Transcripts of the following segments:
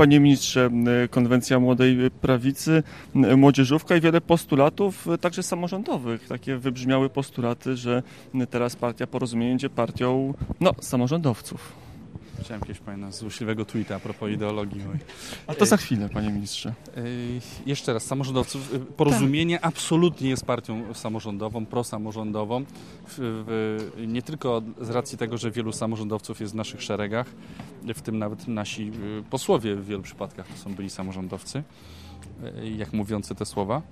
Panie ministrze, konwencja Młodej Prawicy, młodzieżówka i wiele postulatów, także samorządowych. Takie wybrzmiały postulaty, że teraz partia Porozumienie będzie partią no, samorządowców. Chciałem kiedyś pana złośliwego tweeta a propos ideologii mojej. A to za chwilę, panie ministrze. Jeszcze raz, samorządowców. Porozumienie tak. absolutnie jest partią samorządową, prosamorządową. W, w, nie tylko z racji tego, że wielu samorządowców jest w naszych szeregach, w tym nawet nasi posłowie w wielu przypadkach to są byli samorządowcy, jak mówiący te słowa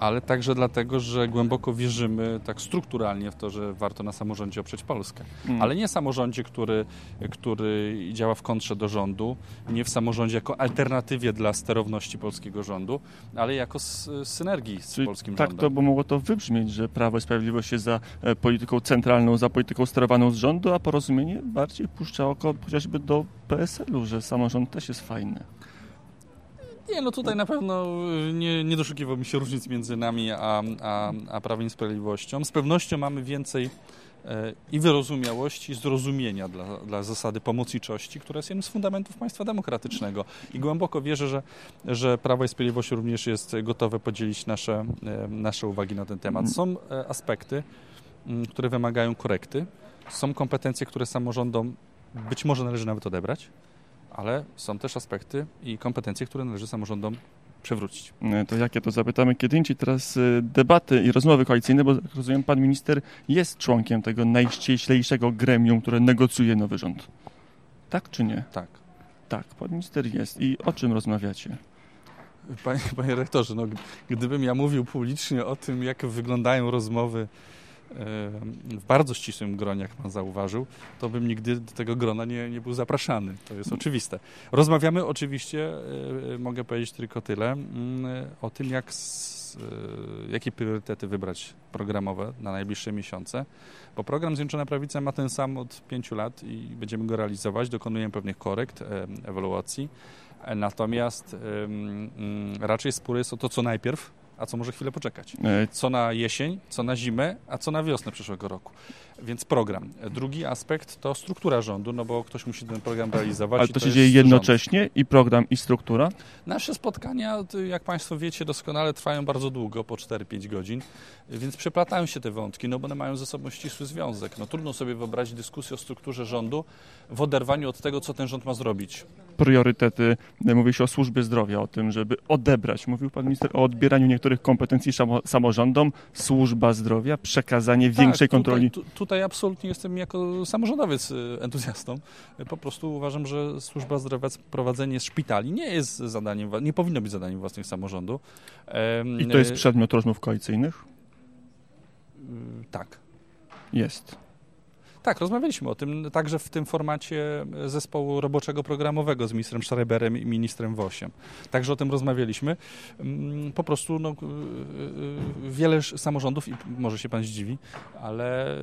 ale także dlatego, że głęboko wierzymy tak strukturalnie w to, że warto na samorządzie oprzeć Polskę. Mm. Ale nie samorządzie, który, który działa w kontrze do rządu, nie w samorządzie jako alternatywie dla sterowności polskiego rządu, ale jako z, synergii z Czyli polskim tak rządem. Tak to bo mogło to wybrzmieć, że Prawo i Sprawiedliwość jest za e, polityką centralną, za polityką sterowaną z rządu, a porozumienie bardziej puszcza oko chociażby do PSL-u, że samorząd też jest fajny. Nie, no tutaj na pewno y, nie, nie doszukiwałbym się różnic między nami a, a, a Prawem i Sprawiedliwością. Z pewnością mamy więcej e, i wyrozumiałości, i zrozumienia dla, dla zasady pomocniczości, która jest jednym z fundamentów państwa demokratycznego. I głęboko wierzę, że, że Prawo i Sprawiedliwość również jest gotowe podzielić nasze, e, nasze uwagi na ten temat. Są e, aspekty, które wymagają korekty, są kompetencje, które samorządom być może należy nawet odebrać, ale są też aspekty i kompetencje, które należy samorządom przywrócić. E, to jakie to zapytamy kiedy indziej. Teraz e, debaty i rozmowy koalicyjne, bo jak rozumiem, pan minister jest członkiem tego najściślejszego gremium, które negocjuje nowy rząd. Tak czy nie? Tak. Tak, pan minister jest. I o czym rozmawiacie? Panie, panie rektorze, no, gdybym ja mówił publicznie o tym, jak wyglądają rozmowy w bardzo ścisłym gronie, jak pan zauważył, to bym nigdy do tego grona nie, nie był zapraszany. To jest oczywiste. Rozmawiamy oczywiście, e, mogę powiedzieć tylko tyle, mm, o tym, jak, e, jakie priorytety wybrać programowe na najbliższe miesiące, bo program Zjednoczona Prawica ma ten sam od pięciu lat i będziemy go realizować. Dokonujemy pewnych korekt, e, ewaluacji. Natomiast mm, raczej spór jest o to, co najpierw, a co może chwilę poczekać. E, co na jesień, co na zimę, a co na wiosnę przyszłego roku. Więc program. Drugi aspekt to struktura rządu, no bo ktoś musi ten program realizować. Ale to, to się dzieje jednocześnie rząd. i program, i struktura? Nasze spotkania, jak Państwo wiecie doskonale, trwają bardzo długo, po 4-5 godzin, więc przeplatają się te wątki, no bo one mają ze sobą ścisły związek. No trudno sobie wyobrazić dyskusję o strukturze rządu w oderwaniu od tego, co ten rząd ma zrobić. Priorytety, mówi się o służbie zdrowia, o tym, żeby odebrać. Mówił Pan Minister o odbieraniu niektórych kompetencji samorządom, służba zdrowia, przekazanie tak, większej kontroli. Tu, tu, tutaj absolutnie jestem jako samorządowiec y, entuzjastą. Po prostu uważam, że służba zdrowia, prowadzenie szpitali nie jest zadaniem, nie powinno być zadaniem własnych samorządu. I to jest przedmiot rozmów koalicyjnych? Y, tak. Jest. Tak, rozmawialiśmy o tym także w tym formacie zespołu roboczego programowego z ministrem Schreiberem i ministrem Wosiem. Także o tym rozmawialiśmy. Mm, po prostu no, y, y, wiele samorządów, i może się pan zdziwi, ale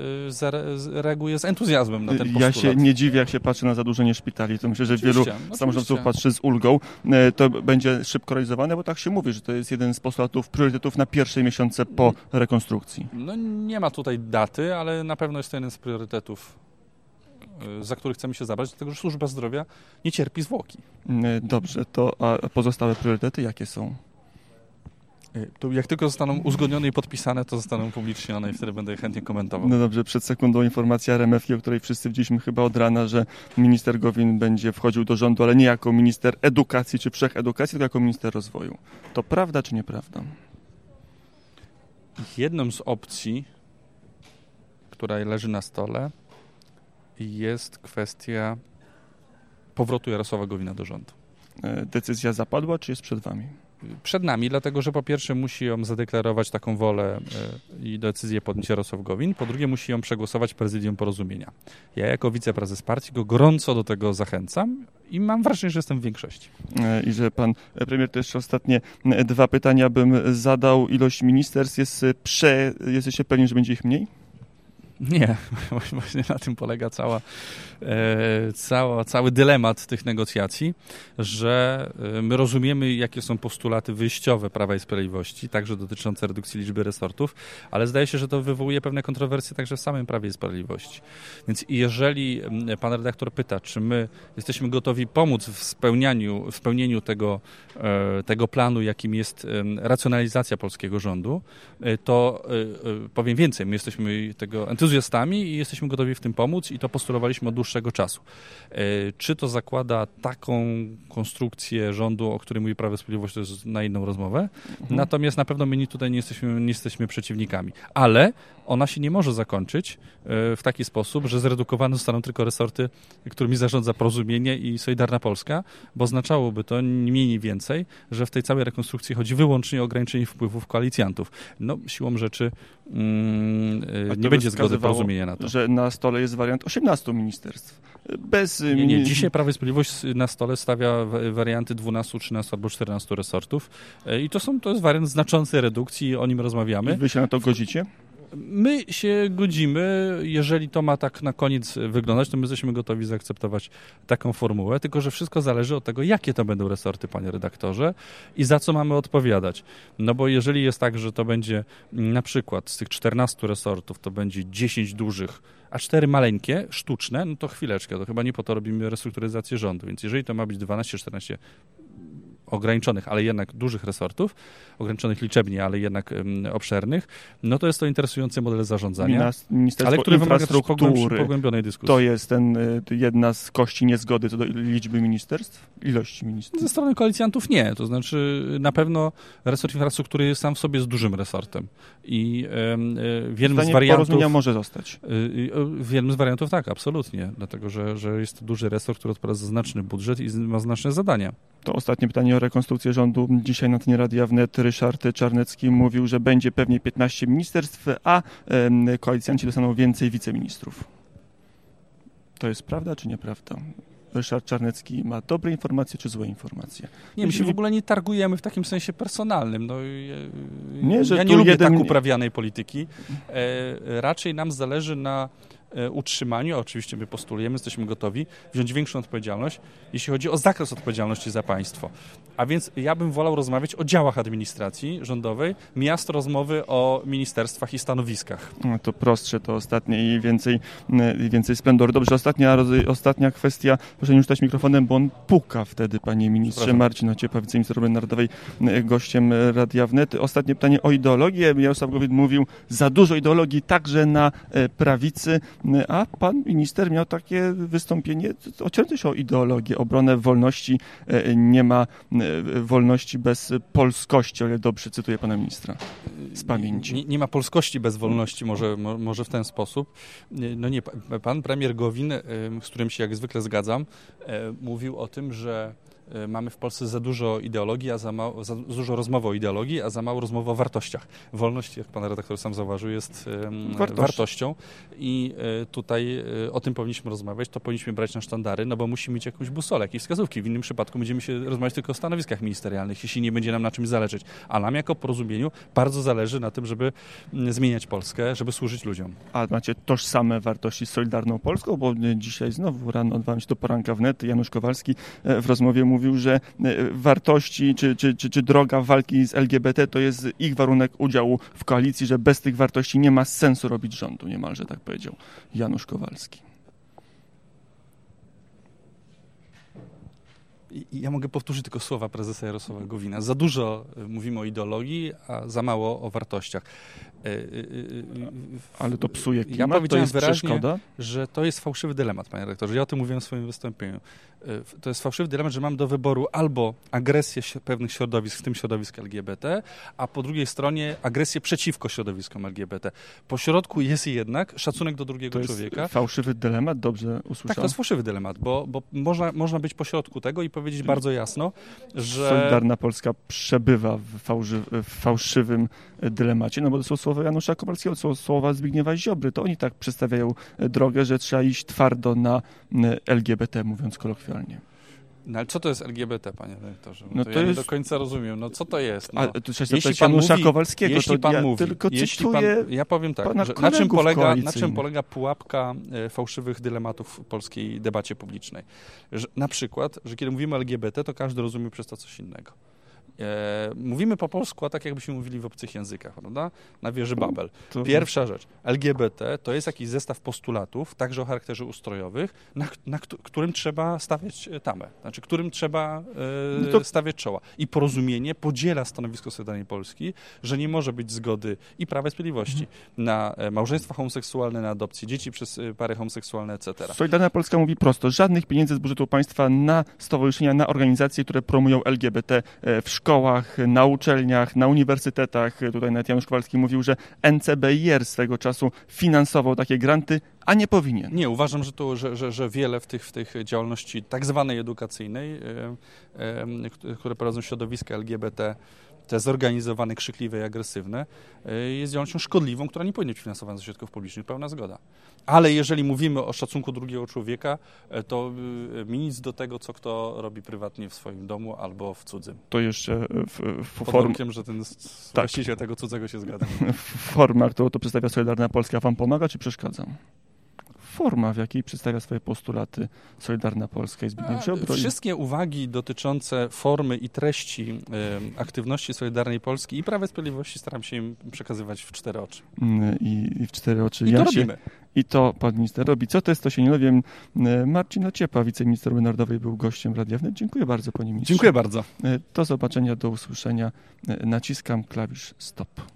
reaguje z entuzjazmem na ten postulat. Ja się nie dziwię, jak się patrzy na zadłużenie szpitali. To myślę, że oczywiście, wielu oczywiście. samorządów patrzy z ulgą. E, to będzie szybko realizowane, bo tak się mówi, że to jest jeden z postulatów, priorytetów na pierwsze miesiące po rekonstrukcji. No nie ma tutaj daty, ale na pewno jest to jeden z priorytetów Y, za który chcemy się zabrać, dlatego że służba zdrowia nie cierpi zwłoki. Y, dobrze, to a pozostałe priorytety jakie są? Y, to jak tylko zostaną uzgodnione i podpisane, to zostaną upublicznione i wtedy będę je chętnie komentował. No dobrze, przed sekundą informacja RMF, o której wszyscy widzieliśmy chyba od rana, że minister Gowin będzie wchodził do rządu, ale nie jako minister edukacji czy wszechedukacji, tylko jako minister rozwoju. To prawda czy nieprawda? Jedną z opcji, która leży na stole, jest kwestia powrotu Jarosława Gowina do rządu. E, decyzja zapadła, czy jest przed wami? Przed nami, dlatego że po pierwsze musi ją zadeklarować taką wolę e, i decyzję podjąć Jarosław Gowin, po drugie musi ją przegłosować prezydium porozumienia. Ja jako wiceprezes partii go gorąco do tego zachęcam i mam wrażenie, że jestem w większości. E, I że pan premier to jeszcze ostatnie dwa pytania bym zadał. Ilość ministerstw jest prze... Jesteście pewni, że będzie ich mniej? Nie, właśnie na tym polega cała, e, cała, cały dylemat tych negocjacji, że e, my rozumiemy, jakie są postulaty wyjściowe Prawa i Sprawiedliwości, także dotyczące redukcji liczby resortów, ale zdaje się, że to wywołuje pewne kontrowersje także w samym Prawie i Sprawiedliwości. Więc jeżeli pan redaktor pyta, czy my jesteśmy gotowi pomóc w spełnianiu, w spełnieniu tego, e, tego planu, jakim jest racjonalizacja polskiego rządu, to powiem więcej, my jesteśmy tego entuzjastami i jesteśmy gotowi w tym pomóc i to postulowaliśmy od dłuższego czasu. E, czy to zakłada taką konstrukcję rządu, o której mówi Prawo i Sprawiedliwość, to jest na inną rozmowę. Mhm. Natomiast na pewno my tutaj nie jesteśmy, nie jesteśmy przeciwnikami. Ale ona się nie może zakończyć e, w taki sposób, że zredukowane zostaną tylko resorty, którymi zarządza Porozumienie i Solidarna Polska, bo oznaczałoby to nie mniej więcej, że w tej całej rekonstrukcji chodzi wyłącznie o ograniczenie wpływów koalicjantów. No, siłą rzeczy mm, e, nie będzie zgody na. Że na stole jest wariant 18 ministerstw. Bez... Nie, nie. Dzisiaj Prawo i Sprawiedliwość na stole stawia warianty 12, 13 albo 14 resortów e, i to, są, to jest wariant znaczącej redukcji, o nim rozmawiamy. I wy się na to godzicie? My się godzimy, jeżeli to ma tak na koniec wyglądać, to my jesteśmy gotowi zaakceptować taką formułę, tylko że wszystko zależy od tego, jakie to będą resorty, panie redaktorze, i za co mamy odpowiadać. No bo jeżeli jest tak, że to będzie na przykład z tych 14 resortów, to będzie 10 dużych, a 4 maleńkie, sztuczne, no to chwileczkę, to chyba nie po to robimy restrukturyzację rządu, więc jeżeli to ma być 12-14 ograniczonych, ale jednak dużych resortów, ograniczonych liczebnie, ale jednak obszernych, no to jest to interesujący model zarządzania, ale który wymaga też pogłębionej dyskusji. To jest ten, y, jedna z kości niezgody co do liczby ministerstw, ilości ministerstw? Ze strony koalicjantów nie, to znaczy na pewno resort infrastruktury sam w sobie jest dużym resortem i um, w jednym Zdanie z wariantów... może zostać. W jednym z wariantów tak, absolutnie, dlatego że, że jest to duży resort, który odpowiada za znaczny budżet i ma znaczne zadania. To ostatnie pytanie o rekonstrukcję rządu. Dzisiaj na ten Radia Wnet Ryszard Czarnecki mówił, że będzie pewnie 15 ministerstw, a koalicjanci dostaną więcej wiceministrów. To jest prawda czy nieprawda? Ryszard Czarnecki ma dobre informacje czy złe informacje? Nie, my się w ogóle nie targujemy w takim sensie personalnym. No, ja, nie, że ja nie lubię jeden... tak uprawianej polityki. E, raczej nam zależy na E, utrzymaniu, oczywiście my postulujemy, jesteśmy gotowi wziąć większą odpowiedzialność, jeśli chodzi o zakres odpowiedzialności za państwo. A więc ja bym wolał rozmawiać o działach administracji rządowej, miast rozmowy o ministerstwach i stanowiskach. No, to prostsze, to ostatnie i więcej, więcej splendoru. Dobrze, ostatnia, ostatnia kwestia. Proszę nie rzucać mikrofonem, bo on puka wtedy, panie ministrze. Marcin Ociepa, wiceminister obrony narodowej, gościem Radia Wnet. Ostatnie pytanie o ideologię. Jarosław Gowin mówił, za dużo ideologii także na e, prawicy a pan minister miał takie wystąpienie ocierające się o ideologię, obronę wolności. E, nie ma e, wolności bez polskości, ale dobrze cytuję pana ministra z pamięci. Nie, nie ma polskości bez wolności, może, może w ten sposób. No nie, pan premier Gowin, e, z którym się jak zwykle zgadzam, mówił o tym, że mamy w Polsce za dużo ideologii, a za, mało, za dużo rozmowy o ideologii, a za mało rozmowy o wartościach. Wolność, jak pan redaktor sam zauważył, jest Wartość. wartością i y, tutaj y, o tym powinniśmy rozmawiać, to powinniśmy brać na sztandary, no bo musimy mieć jakąś busolę, jakieś wskazówki. W innym przypadku będziemy się rozmawiać tylko o stanowiskach ministerialnych, jeśli nie będzie nam na czymś zależeć. A nam jako porozumieniu bardzo zależy na tym, żeby mm, zmieniać Polskę, żeby służyć ludziom. A macie tożsame wartości z Solidarną Polską, bo dzisiaj znowu rano odwałem się do poranka wnet, Janusz Kowalski w rozmowie mówił, mówił, że e, wartości czy, czy, czy, czy droga walki z LGBT to jest ich warunek udziału w koalicji, że bez tych wartości nie ma sensu robić rządu, niemalże tak powiedział Janusz Kowalski. Ja mogę powtórzyć tylko słowa prezesa Jarosława Gowina. Za dużo e, mówimy o ideologii, a za mało o wartościach. E, Ale to psuje klimat, ja powiedziałem to jest wyraźnie, przeszkoda? że to jest fałszywy dylemat, panie rektorze. Ja o tym mówiłem w swoim wystąpieniu. E, to jest fałszywy dylemat, że mam do wyboru albo agresję pewnych środowisk, w tym środowisk LGBT, a po drugiej stronie agresję przeciwko środowiskom LGBT. Po środku jest jednak szacunek do drugiego to człowieka. Jest fałszywy dylemat, dobrze usłyszałem? Tak, to jest fałszywy dylemat, bo, bo można, można być po środku tego i powiedzieć bardzo jasno, że... Solidarna Polska przebywa w, fałszy, w fałszywym dylemacie, no bo to są słowa Janusza Kowalskiego, to są słowa Zbigniewa Ziobry. To oni tak przedstawiają drogę, że trzeba iść twardo na LGBT, mówiąc kolokwialnie. No ale co to jest LGBT, panie dyrektorze? No to, to ja jest- nie do końca rozumiem. No co to jest? No, A tu trzeba jeśli pan mówi- Kowalskiego, jeśli to pan ja mówi, tylko jeśli pan, ja powiem tak, że na, czym polega, na czym polega pułapka e, fałszywych dylematów w polskiej debacie publicznej? Że, na przykład, że kiedy mówimy LGBT, to każdy rozumie przez to coś innego. E, mówimy po polsku, a tak jakbyśmy mówili w obcych językach, prawda? Na wieży Babel. Pierwsza rzecz. LGBT to jest jakiś zestaw postulatów, także o charakterze ustrojowych, na, na któ- którym trzeba stawiać e, tamę, znaczy którym trzeba e, No to- stawiać czoła. I porozumienie podziela stanowisko Solidarnej Polski, że nie może być zgody i Prawa i Sprawiedliwości na e, małżeństwa homoseksualne, na adopcję dzieci przez e, pary homoseksualne, etc. Solidarna Polska mówi prosto, żadnych pieniędzy z budżetu państwa na stowarzyszenia, na organizacje, które promują LGBT w szkołach, na uczelniach, na uniwersytetach. Tutaj nawet Janusz Kowalski mówił, że NCBIR swego czasu finansował takie granty, a nie powinien. Nie, uważam, że, tu, że, że, że wiele w tych, w tych działalności tak zwanej edukacyjnej, e, e, kt- które prowadzą środowiska LGBT, te zorganizowane, krzykliwe i agresywne, e, jest działalnością szkodliwą, która nie powinna być finansowana ze środków publicznych, pełna zgoda. Ale jeżeli mówimy o szacunku drugiego człowieka, e, to e, mi nic do tego, co kto robi prywatnie w swoim domu albo w cudzym. To jeszcze w, w, Pod form, warunkiem, że ten Tak. właściciel tego cudzego się zgadza. w formach, którą to przedstawia Solidarna Polska, wam pomaga czy przeszkadza? Forma, w jakiej przedstawia swoje postulaty Solidarna Polska i Zbigniew Ziobro. Wszystkie uwagi dotyczące formy i treści em, aktywności Solidarnej Polski i Prawa i Sprawiedliwości staram się im przekazywać w cztery oczy. Mm, I, i w cztery oczy I to ja się, robimy. I to pan minister robi. Co to jest, to się nie dowiem. E, Marcin Ociepa, wiceminister narodowej, był gościem Radia Wnet. Dziękuję bardzo, panie ministrze. Dziękuję bardzo. E, Do zobaczenia, do usłyszenia. E, Naciskam klawisz stop.